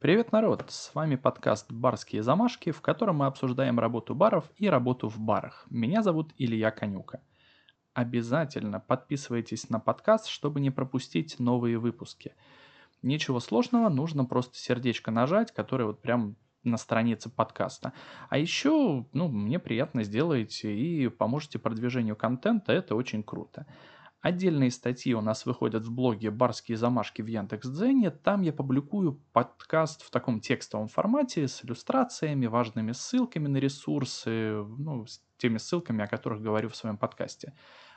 Привет, народ! С вами подкаст «Барские замашки», в котором мы обсуждаем работу баров и работу в барах. Меня зовут Илья Конюка. Обязательно подписывайтесь на подкаст, чтобы не пропустить новые выпуски. Ничего сложного, нужно просто сердечко нажать, которое вот прям на странице подкаста. А еще, ну, мне приятно сделаете и поможете продвижению контента, это очень круто. Отдельные статьи у нас выходят в блоге «Барские замашки» в Яндекс.Дзене. Там я публикую подкаст в таком текстовом формате с иллюстрациями, важными ссылками на ресурсы, ну, с теми ссылками, о которых говорю в своем подкасте.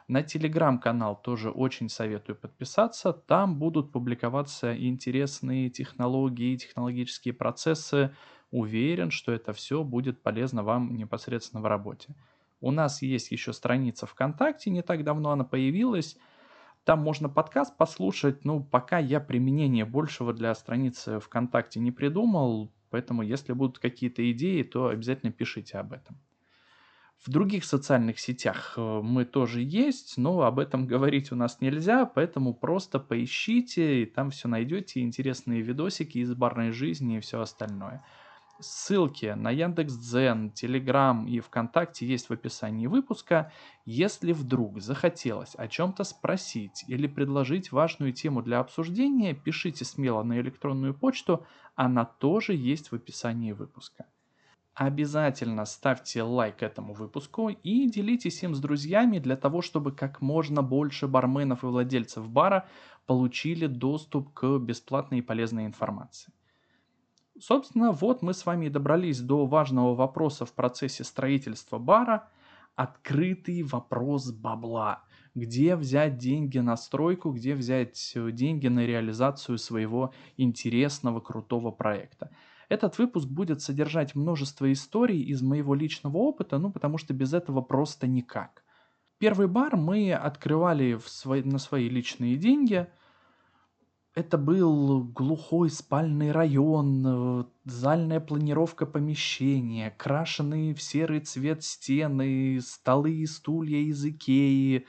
На телеграм-канал тоже очень советую подписаться. Там будут публиковаться интересные технологии, технологические процессы. Уверен, что это все будет полезно вам непосредственно в работе. У нас есть еще страница ВКонтакте, не так давно она появилась. Там можно подкаст послушать, ну, пока я применения большего для страницы ВКонтакте не придумал, поэтому если будут какие-то идеи, то обязательно пишите об этом. В других социальных сетях э, мы тоже есть, но об этом говорить у нас нельзя, поэтому просто поищите, и там все найдете, интересные видосики из барной жизни и все остальное. Ссылки на Яндекс.Дзен, Телеграм и ВКонтакте есть в описании выпуска. Если вдруг захотелось о чем-то спросить или предложить важную тему для обсуждения, пишите смело на электронную почту, она тоже есть в описании выпуска. Обязательно ставьте лайк этому выпуску и делитесь им с друзьями для того, чтобы как можно больше барменов и владельцев бара получили доступ к бесплатной и полезной информации. Собственно, вот мы с вами и добрались до важного вопроса в процессе строительства бара. Открытый вопрос бабла. Где взять деньги на стройку, где взять э, деньги на реализацию своего интересного, крутого проекта. Этот выпуск будет содержать множество историй из моего личного опыта, ну потому что без этого просто никак. Первый бар мы открывали в свой, на свои личные деньги – это был глухой спальный район, э, зальная планировка помещения, крашеные в серый цвет стены, столы и стулья из Икеи,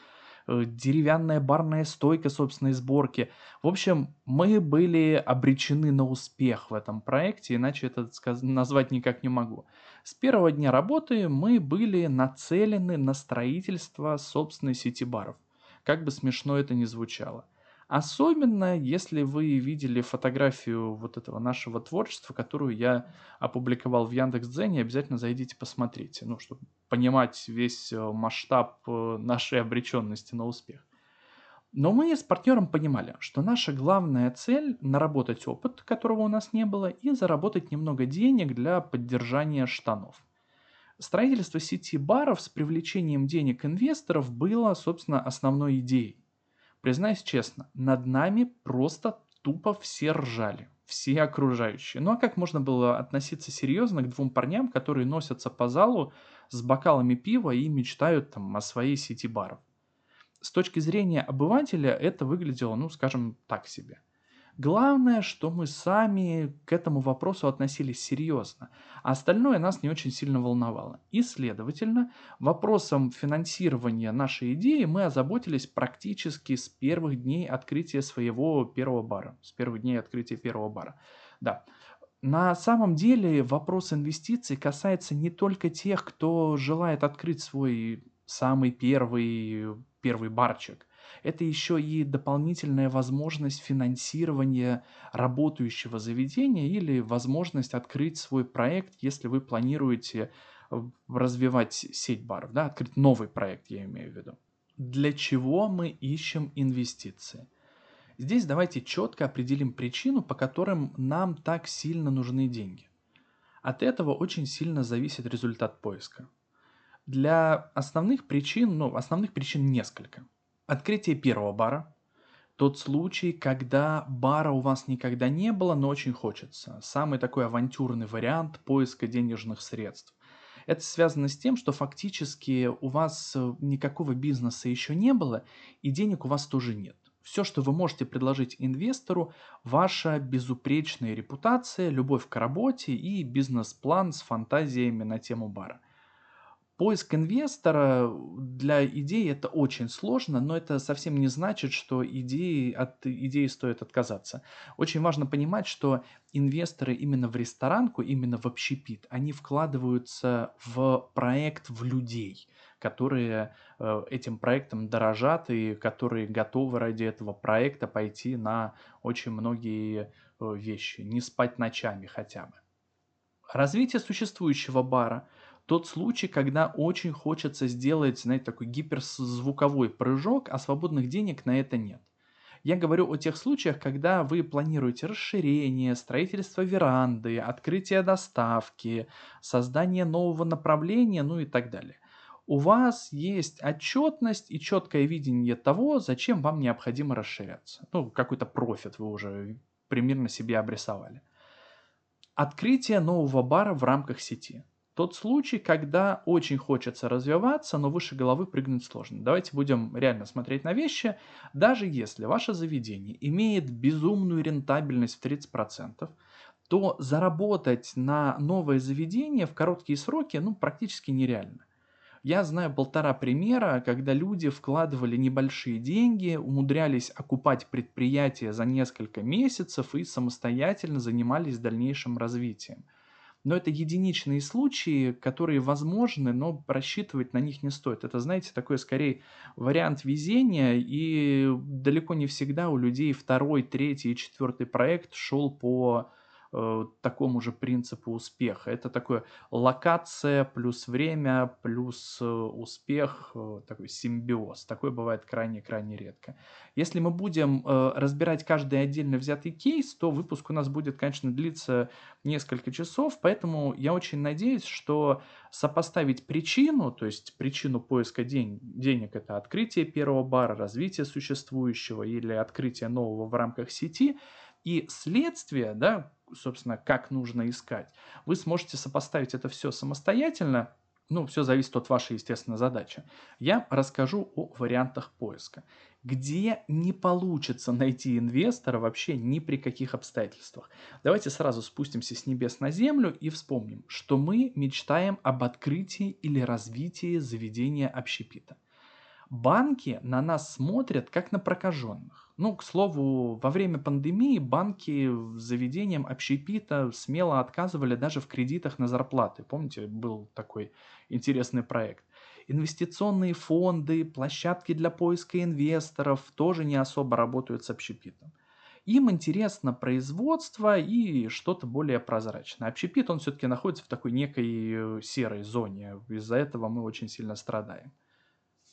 э, деревянная барная стойка собственной сборки. В общем, мы были обречены на успех в этом проекте, иначе это назвать никак не могу. С первого дня работы мы были нацелены на строительство собственной сети баров. Как бы смешно это ни звучало. Особенно, если вы видели фотографию вот этого нашего творчества, которую я опубликовал в Яндекс.Дзене, обязательно зайдите посмотрите, ну, чтобы понимать весь э, масштаб э, нашей обреченности на успех. Но мы с партнером понимали, что наша главная цель – наработать опыт, которого у нас не было, и заработать немного денег для поддержания штанов. Строительство сети баров с привлечением денег инвесторов было, собственно, основной идеей. Признаюсь честно, над нами просто тупо все ржали. Все окружающие. Ну а как можно было относиться серьезно к двум парням, которые носятся по залу с бокалами пива и мечтают там о своей сети баров? С точки зрения обывателя это выглядело, ну скажем, так себе – Главное, что мы сами к этому вопросу относились серьезно, а остальное нас не очень сильно волновало. И, следовательно, вопросом финансирования нашей идеи мы озаботились практически с первых дней открытия своего первого бара. С первых дней открытия первого бара. Да. На самом деле вопрос инвестиций касается не только тех, кто желает открыть свой самый первый, первый барчик – это еще и дополнительная возможность финансирования работающего заведения или возможность открыть свой проект, если вы планируете э, развивать сеть баров, да, открыть новый проект, я имею в виду. Для чего мы ищем инвестиции? Здесь давайте четко определим причину, по которым нам так сильно нужны деньги. От этого очень сильно зависит результат поиска. Для основных причин, ну, основных причин несколько. Открытие первого бара. Тот случай, когда бара у вас никогда не было, но очень хочется. Самый такой авантюрный вариант поиска денежных средств. Это связано с тем, что фактически у вас э, никакого бизнеса еще не было, и денег у вас тоже нет. Все, что вы можете предложить инвестору, ваша безупречная репутация, любовь к работе и бизнес-план с фантазиями на тему бара – поиск инвестора для идеи это очень сложно, но это совсем не значит, что идеи, от идеи стоит отказаться. Очень важно понимать, что инвесторы именно в ресторанку, именно в общепит, они вкладываются в проект, в людей, которые э, этим проектом дорожат и которые готовы ради этого проекта пойти на очень многие э, вещи, не спать ночами хотя бы. Развитие существующего бара – тот случай, когда очень хочется сделать, знаете, такой гиперзвуковой прыжок, а свободных денег на это нет. Я говорю о тех случаях, когда вы планируете расширение, строительство веранды, открытие доставки, создание нового направления, ну и так далее. У вас есть отчетность и четкое видение того, зачем вам необходимо расширяться. Ну, какой-то профит вы уже примерно себе обрисовали. Открытие нового бара в рамках сети. Тот случай, когда очень хочется развиваться, но выше головы прыгнуть сложно. Давайте будем реально смотреть на вещи. Даже если ваше заведение имеет безумную рентабельность в 30%, то заработать на новое заведение в короткие сроки ну, практически нереально. Я знаю полтора примера, когда люди вкладывали небольшие деньги, умудрялись окупать предприятие за несколько месяцев и самостоятельно занимались дальнейшим развитием. Но это единичные случаи, которые возможны, но рассчитывать на них не стоит. Это, знаете, такой скорее вариант везения, и далеко не всегда у людей второй, третий и четвертый проект шел по э, такому же принципу успеха. Это такое локация плюс время плюс э, успех, э, такой симбиоз. Такое бывает крайне-крайне редко. Если мы будем разбирать каждый отдельно взятый кейс, то выпуск у нас будет, конечно, длиться несколько часов, поэтому я очень надеюсь, что сопоставить причину, то есть причину поиска день, денег это открытие первого бара, развитие существующего или открытие нового в рамках сети, и следствие, да, собственно, как нужно искать, вы сможете сопоставить это все самостоятельно, ну, все зависит от вашей, естественно, задачи. Я расскажу о вариантах поиска, где не получится найти инвестора вообще ни при каких обстоятельствах. Давайте сразу спустимся с небес на землю и вспомним, что мы мечтаем об открытии или развитии заведения общепита. Банки на нас смотрят как на прокаженных. Ну, к слову, во время пандемии банки заведениям общепита смело отказывали даже в кредитах на зарплаты. Помните, был такой интересный проект. Инвестиционные фонды, площадки для поиска инвесторов тоже не особо работают с общепитом. Им интересно производство и что-то более прозрачное. Общепит, он все-таки находится в такой некой серой зоне. Из-за этого мы очень сильно страдаем.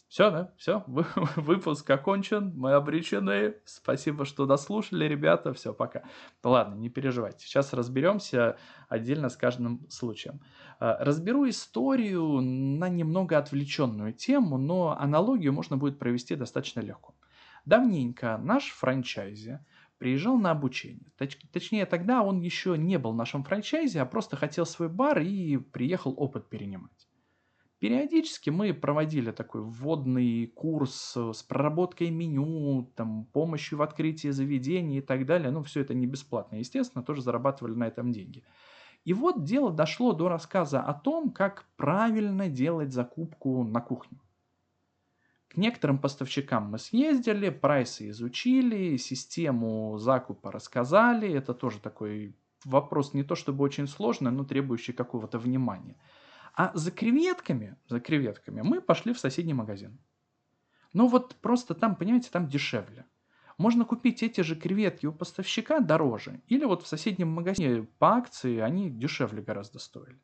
Все, да? Все, выпуск окончен, мы обречены. Спасибо, что дослушали, ребята. Все, пока. Ладно, не переживайте. Сейчас разберемся отдельно с каждым случаем. А, разберу историю на немного отвлеченную тему, но аналогию можно будет провести достаточно легко. Давненько наш франчайзи приезжал на обучение. Точ, точнее, тогда он еще не был нашим франчайзи, а просто хотел свой бар и приехал опыт перенимать. Периодически мы проводили такой вводный курс с проработкой меню, там, помощью в открытии заведений и так далее. Ну, все это не бесплатно, естественно, тоже зарабатывали на этом деньги. И вот дело дошло до рассказа о том, как правильно делать закупку на кухню. К некоторым поставщикам мы съездили, прайсы изучили, систему закупа рассказали. Это тоже такой вопрос не то чтобы очень сложный, но требующий какого-то внимания. А за креветками, за креветками мы пошли в соседний магазин. Ну вот просто там, понимаете, там дешевле. Можно купить эти же креветки у поставщика дороже. Или вот в соседнем магазине по акции они дешевле гораздо стоили.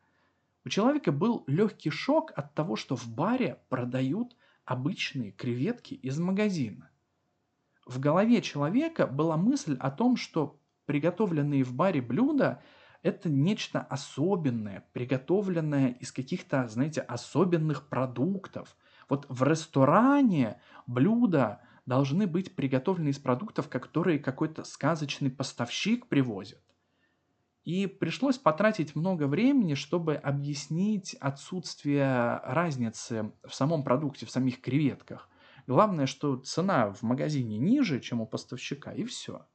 У человека был легкий шок от того, что в баре продают обычные креветки из магазина. В голове человека была мысль о том, что приготовленные в баре блюда – это нечто особенное, приготовленное из каких-то, знаете, особенных продуктов. Вот в ресторане блюда должны быть приготовлены из продуктов, которые какой-то сказочный поставщик привозит. И пришлось потратить много времени, чтобы объяснить отсутствие разницы в самом продукте, в самих креветках. Главное, что цена в магазине ниже, чем у поставщика, и все.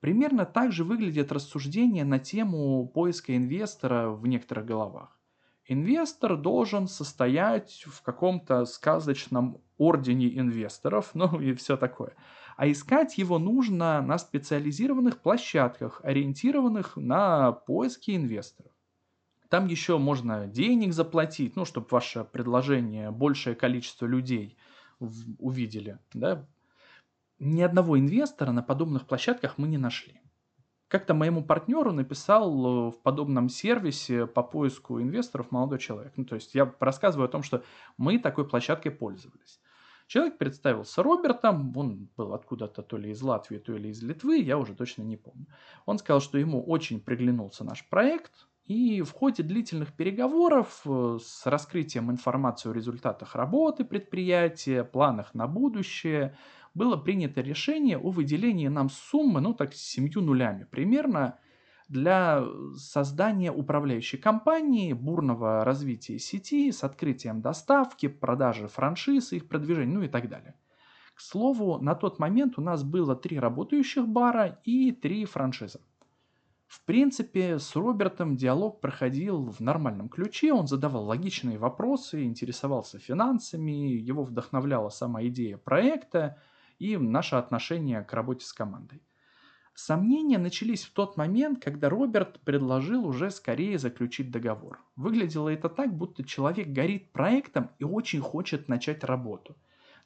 Примерно так же выглядит рассуждение на тему поиска инвестора в некоторых головах. Инвестор должен состоять в каком-то сказочном ордене инвесторов, ну и все такое. А искать его нужно на специализированных площадках, ориентированных на поиски инвесторов. Там еще можно денег заплатить, ну, чтобы ваше предложение большее количество людей увидели. Да? Ни одного инвестора на подобных площадках мы не нашли. Как-то моему партнеру написал э, в подобном сервисе по поиску инвесторов молодой человек. Ну, то есть я рассказываю о том, что мы такой площадкой пользовались. Человек представился Робертом, он был откуда-то то ли из Латвии, то ли из Литвы, я уже точно не помню. Он сказал, что ему очень приглянулся наш проект, и в ходе длительных переговоров э, с раскрытием информации о результатах работы предприятия, планах на будущее, было принято решение о выделении нам суммы, ну так, с семью нулями примерно, для создания управляющей компании, бурного развития сети с открытием доставки, продажи франшиз, их продвижения, ну и так далее. К слову, на тот момент у нас было три работающих бара и три франшизы. В принципе, с Робертом диалог проходил в нормальном ключе, он задавал логичные вопросы, интересовался финансами, его вдохновляла сама идея проекта – и наше отношение к работе с командой. Сомнения начались в тот момент, когда Роберт предложил уже скорее заключить договор. Выглядело это так, будто человек горит проектом и очень хочет начать работу.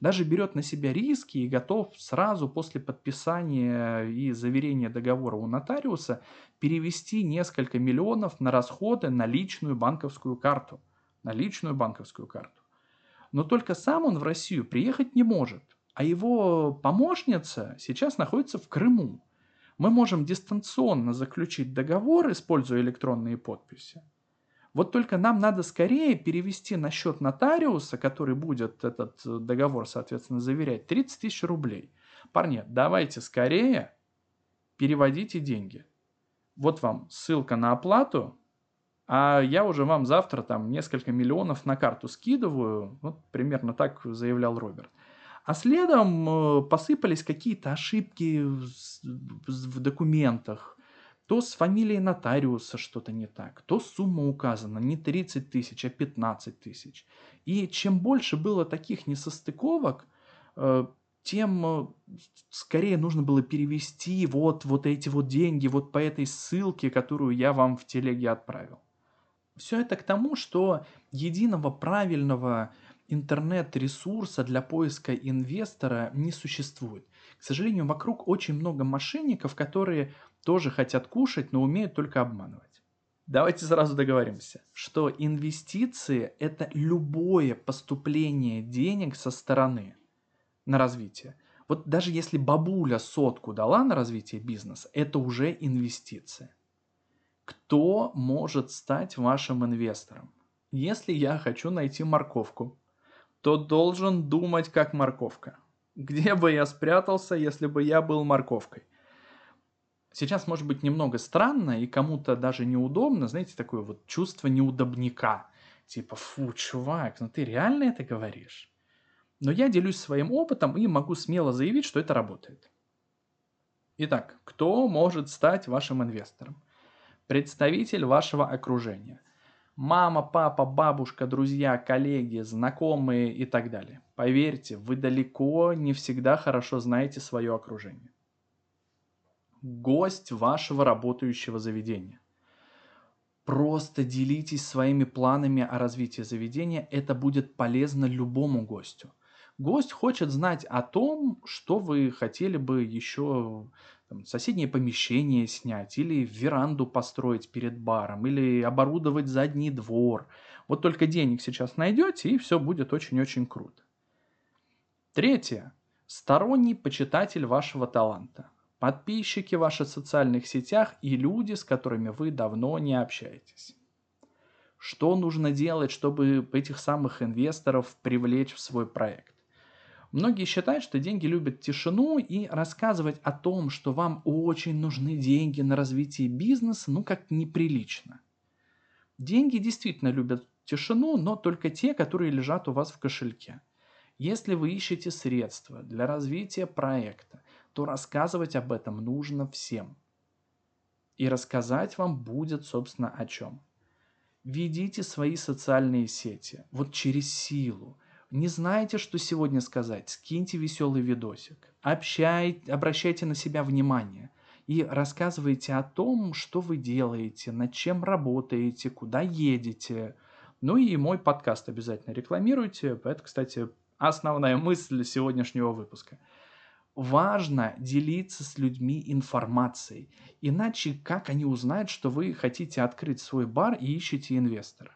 Даже берет на себя риски и готов сразу после подписания и заверения договора у нотариуса перевести несколько миллионов на расходы на личную банковскую карту. На личную банковскую карту. Но только сам он в Россию приехать не может, а его помощница сейчас находится в Крыму. Мы можем дистанционно заключить договор, используя электронные подписи. Вот только нам надо скорее перевести на счет нотариуса, который будет этот договор, соответственно, заверять, 30 тысяч рублей. Парни, давайте скорее переводите деньги. Вот вам ссылка на оплату, а я уже вам завтра там несколько миллионов на карту скидываю. Вот примерно так заявлял Роберт. А следом э, посыпались какие-то ошибки в документах. То с фамилией нотариуса что-то не так, то сумма указана не 30 тысяч, а 15 тысяч. И чем больше было таких несостыковок, э, тем э, скорее нужно было перевести вот, вот эти вот деньги вот по этой ссылке, которую я вам в телеге отправил. Все это к тому, что единого правильного интернет-ресурса для поиска инвестора не существует. К сожалению, вокруг очень много мошенников, которые тоже хотят кушать, но умеют только обманывать. Давайте сразу договоримся, что инвестиции – это любое поступление денег со стороны на развитие. Вот даже если бабуля сотку дала на развитие бизнеса, это уже инвестиция. Кто может стать вашим инвестором? Если я хочу найти морковку, то должен думать как морковка. Где бы я спрятался, если бы я был морковкой? Сейчас может быть немного странно и кому-то даже неудобно, знаете, такое вот чувство неудобника. Типа, фу, чувак, ну ты реально это говоришь? Но я делюсь своим опытом и могу смело заявить, что это работает. Итак, кто может стать вашим инвестором? Представитель вашего окружения – Мама, папа, бабушка, друзья, коллеги, знакомые и так далее. Поверьте, вы далеко не всегда хорошо знаете свое окружение. Гость вашего работающего заведения. Просто делитесь своими планами о развитии заведения, это будет полезно любому гостю. Гость хочет знать о том, что вы хотели бы еще там, соседнее помещение снять, или веранду построить перед баром, или оборудовать задний двор. Вот только денег сейчас найдете, и все будет очень-очень круто. Третье. Сторонний почитатель вашего таланта. Подписчики в ваших социальных сетях и люди, с которыми вы давно не общаетесь. Что нужно делать, чтобы этих самых инвесторов привлечь в свой проект? Многие считают, что деньги любят тишину и рассказывать о том, что вам очень нужны деньги на развитие бизнеса, ну как неприлично. Деньги действительно любят тишину, но только те, которые лежат у вас в кошельке. Если вы ищете средства для развития проекта, то рассказывать об этом нужно всем. И рассказать вам будет, собственно, о чем. Ведите свои социальные сети. Вот через силу. Не знаете, что сегодня сказать? Скиньте веселый видосик. Общай, обращайте на себя внимание. И рассказывайте о том, что вы делаете, над чем работаете, куда едете. Ну и мой подкаст обязательно рекламируйте. Это, кстати, основная мысль сегодняшнего выпуска. Важно делиться с людьми информацией. Иначе как они узнают, что вы хотите открыть свой бар и ищете инвестора?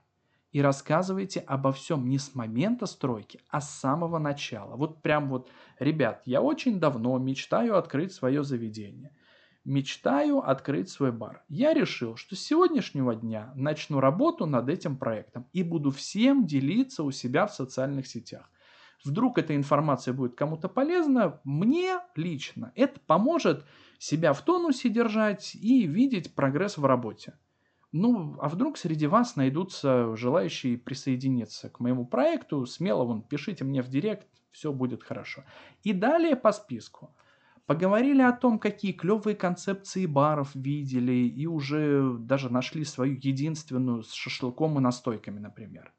и рассказывайте обо всем не с момента стройки, а с самого начала. Вот прям вот, ребят, я очень давно мечтаю открыть свое заведение. Мечтаю открыть свой бар. Я решил, что с сегодняшнего дня начну работу над этим проектом и буду всем делиться у себя в социальных сетях. Вдруг эта информация будет кому-то полезна, мне лично это поможет себя в тонусе держать и видеть прогресс в работе. Ну, а вдруг среди вас найдутся желающие присоединиться к моему проекту, смело вон пишите мне в директ, все будет хорошо. И далее по списку. Поговорили о том, какие клевые концепции баров видели, и уже даже нашли свою единственную с шашлыком и настойками, например.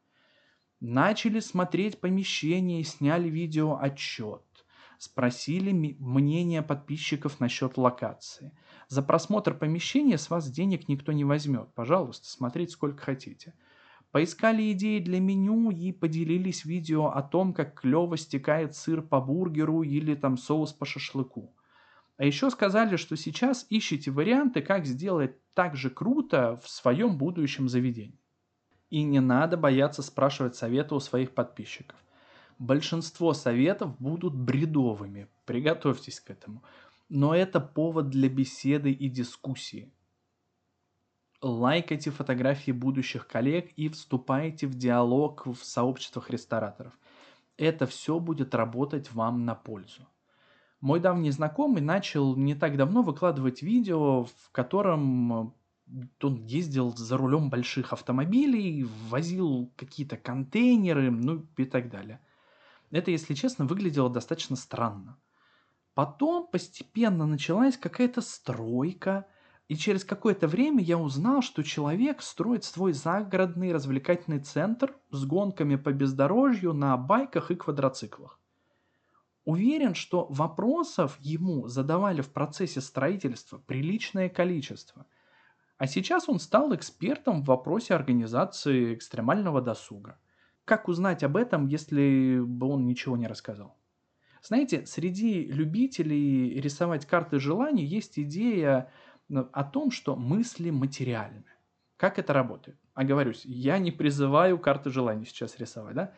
Начали смотреть помещение и сняли видео отчет. Спросили мнение подписчиков насчет локации – за просмотр помещения с вас денег никто не возьмет. Пожалуйста, смотрите сколько хотите. Поискали идеи для меню и поделились видео о том, как клево стекает сыр по бургеру или там соус по шашлыку. А еще сказали, что сейчас ищите варианты, как сделать так же круто в своем будущем заведении. И не надо бояться спрашивать совета у своих подписчиков. Большинство советов будут бредовыми, приготовьтесь к этому но это повод для беседы и дискуссии. Лайкайте фотографии будущих коллег и вступайте в диалог в сообществах рестораторов. Это все будет работать вам на пользу. Мой давний знакомый начал не так давно выкладывать видео, в котором он ездил за рулем больших автомобилей, возил какие-то контейнеры, ну и так далее. Это, если честно, выглядело достаточно странно. Потом постепенно началась какая-то стройка, и через какое-то время я узнал, что человек строит свой загородный развлекательный центр с гонками по бездорожью на байках и квадроциклах. Уверен, что вопросов ему задавали в процессе строительства приличное количество. А сейчас он стал экспертом в вопросе организации экстремального досуга. Как узнать об этом, если бы он ничего не рассказал? Знаете, среди любителей рисовать карты желаний есть идея ну, о том, что мысли материальны. Как это работает? Оговорюсь, я не призываю карты желаний сейчас рисовать, да?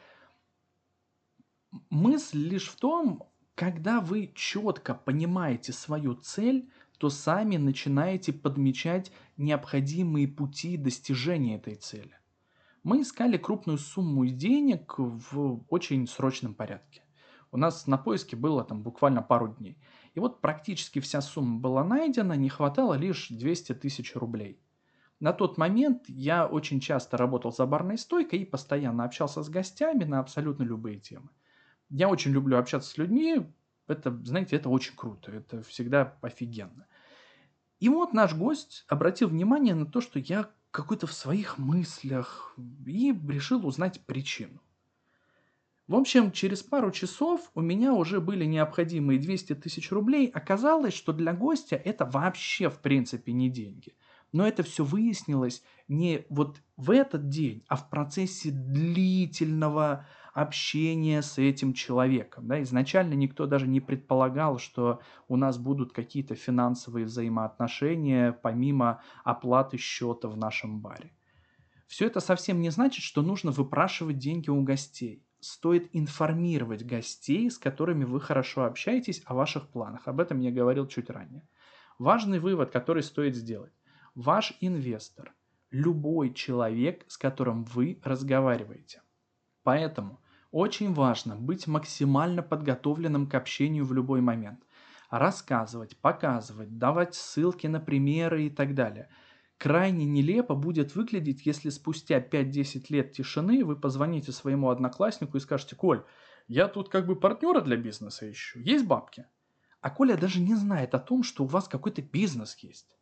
Мысль лишь в том, когда вы четко понимаете свою цель, то сами начинаете подмечать необходимые пути достижения этой цели. Мы искали крупную сумму денег в очень срочном порядке. У нас на поиске было там буквально пару дней. И вот практически вся сумма была найдена, не хватало лишь 200 тысяч рублей. На тот момент я очень часто работал за барной стойкой и постоянно общался с гостями на абсолютно любые темы. Я очень люблю общаться с людьми, это, знаете, это очень круто, это всегда офигенно. И вот наш гость обратил внимание на то, что я какой-то в своих мыслях и решил узнать причину. В общем, через пару часов у меня уже были необходимые 200 тысяч рублей. Оказалось, что для гостя это вообще в принципе не деньги. Но это все выяснилось не вот в этот день, а в процессе длительного общения с этим человеком. Да? Изначально никто даже не предполагал, что у нас будут какие-то финансовые взаимоотношения помимо оплаты счета в нашем баре. Все это совсем не значит, что нужно выпрашивать деньги у гостей стоит информировать гостей, с которыми вы хорошо общаетесь, о ваших планах. Об этом я говорил чуть ранее. Важный вывод, который стоит сделать. Ваш инвестор – любой человек, с которым вы разговариваете. Поэтому очень важно быть максимально подготовленным к общению в любой момент. Рассказывать, показывать, давать ссылки на примеры и так далее – Крайне нелепо будет выглядеть, если спустя 5-10 лет тишины вы позвоните своему однокласснику и скажете, Коль, я тут как бы партнера для бизнеса ищу, есть бабки? А Коля даже не знает о том, что у вас какой-то бизнес есть.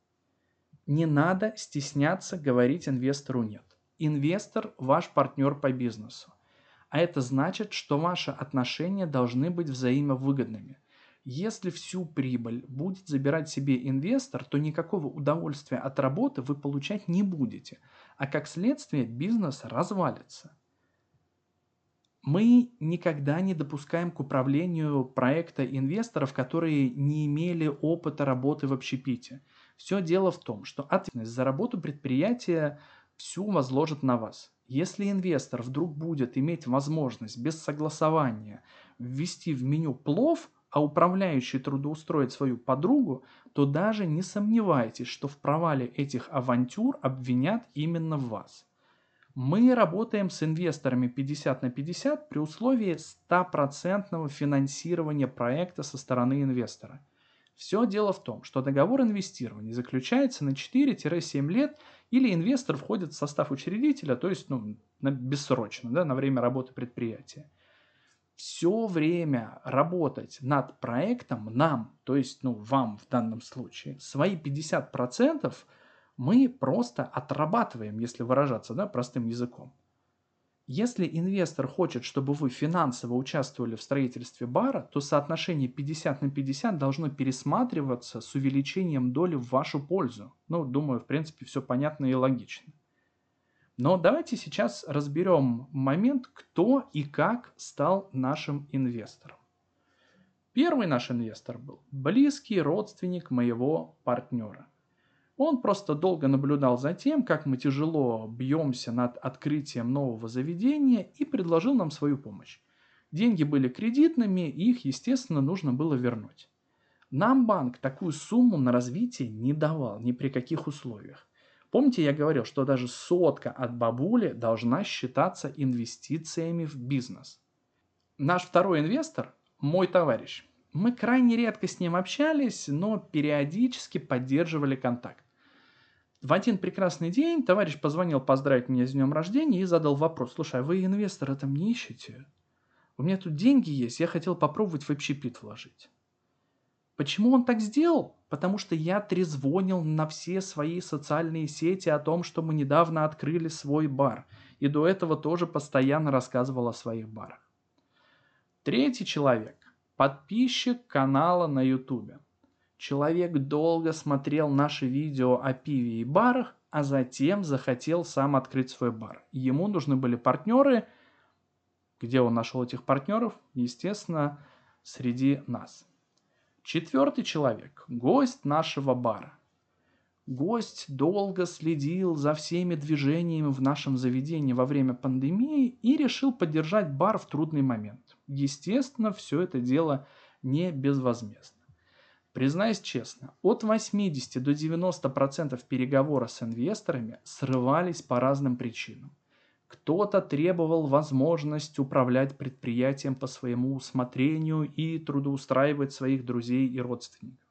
Не надо стесняться говорить инвестору «нет». Инвестор – ваш партнер по бизнесу. А это значит, что ваши отношения должны быть взаимовыгодными. Если всю прибыль будет забирать себе инвестор, то никакого удовольствия от работы вы получать не будете, а как следствие бизнес развалится. Мы никогда не допускаем к управлению проекта инвесторов, которые не имели опыта работы в общепите. Все дело в том, что ответственность за работу предприятия всю возложит на вас. Если инвестор вдруг будет иметь возможность без согласования ввести в меню плов, а управляющий трудоустроит свою подругу, то даже не сомневайтесь, что в провале этих авантюр обвинят именно вас. Мы работаем с инвесторами 50 на 50 при условии 100% финансирования проекта со стороны инвестора. Все дело в том, что договор инвестирования заключается на 4-7 лет или инвестор входит в состав учредителя, то есть ну, на, бессрочно, да, на время работы предприятия все время работать над проектом нам, то есть ну, вам в данном случае, свои 50% мы просто отрабатываем, если выражаться да, простым языком. Если инвестор хочет, чтобы вы финансово участвовали в строительстве бара, то соотношение 50 на 50 должно пересматриваться с увеличением доли в вашу пользу. Ну, думаю, в принципе, все понятно и логично. Но давайте сейчас разберем момент, кто и как стал нашим инвестором. Первый наш инвестор был близкий родственник моего партнера. Он просто долго наблюдал за тем, как мы тяжело бьемся над открытием нового заведения и предложил нам свою помощь. Деньги были кредитными, и их, естественно, нужно было вернуть. Нам банк такую сумму на развитие не давал ни при каких условиях. Помните, я говорил, что даже сотка от бабули должна считаться инвестициями в бизнес. Наш второй инвестор – мой товарищ. Мы крайне редко с ним общались, но периодически поддерживали контакт. В один прекрасный день товарищ позвонил поздравить меня с днем рождения и задал вопрос. Слушай, а вы инвестора там не ищете? У меня тут деньги есть, я хотел попробовать в общепит вложить. Почему он так сделал? Потому что я трезвонил на все свои социальные сети о том, что мы недавно открыли свой бар. И до этого тоже постоянно рассказывал о своих барах. Третий человек. Подписчик канала на ютубе. Человек долго смотрел наши видео о пиве и барах, а затем захотел сам открыть свой бар. Ему нужны были партнеры. Где он нашел этих партнеров? Естественно, среди нас. Четвертый человек – гость нашего бара. Гость долго следил за всеми движениями в нашем заведении во время пандемии и решил поддержать бар в трудный момент. Естественно, все это дело не безвозмездно. Признаюсь честно, от 80 до 90% переговоров с инвесторами срывались по разным причинам. Кто-то требовал возможность управлять предприятием по своему усмотрению и трудоустраивать своих друзей и родственников.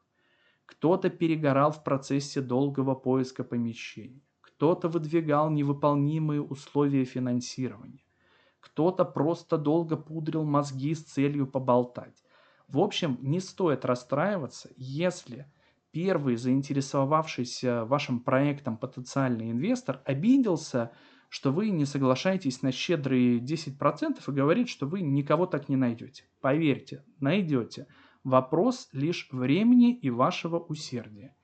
Кто-то перегорал в процессе долгого поиска помещений. Кто-то выдвигал невыполнимые условия финансирования. Кто-то просто долго пудрил мозги с целью поболтать. В общем, не стоит расстраиваться, если первый заинтересовавшийся вашим проектом потенциальный инвестор обиделся – что вы не соглашаетесь на щедрые 10% и говорит, что вы никого так не найдете. Поверьте, найдете. Вопрос лишь времени и вашего усердия.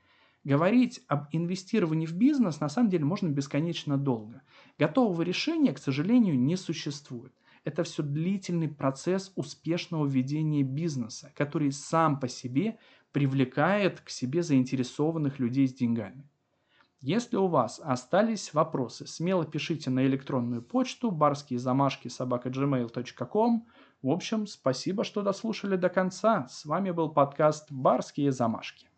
Говорить об инвестировании в бизнес на самом деле можно бесконечно долго. Готового решения, к сожалению, не существует. Это все длительный процесс успешного ведения бизнеса, который сам по себе привлекает к себе заинтересованных людей с деньгами. Если у вас остались вопросы, смело пишите на электронную почту барские замашки собака gmail.com. В общем, спасибо, что дослушали до конца. С вами был подкаст «Барские замашки».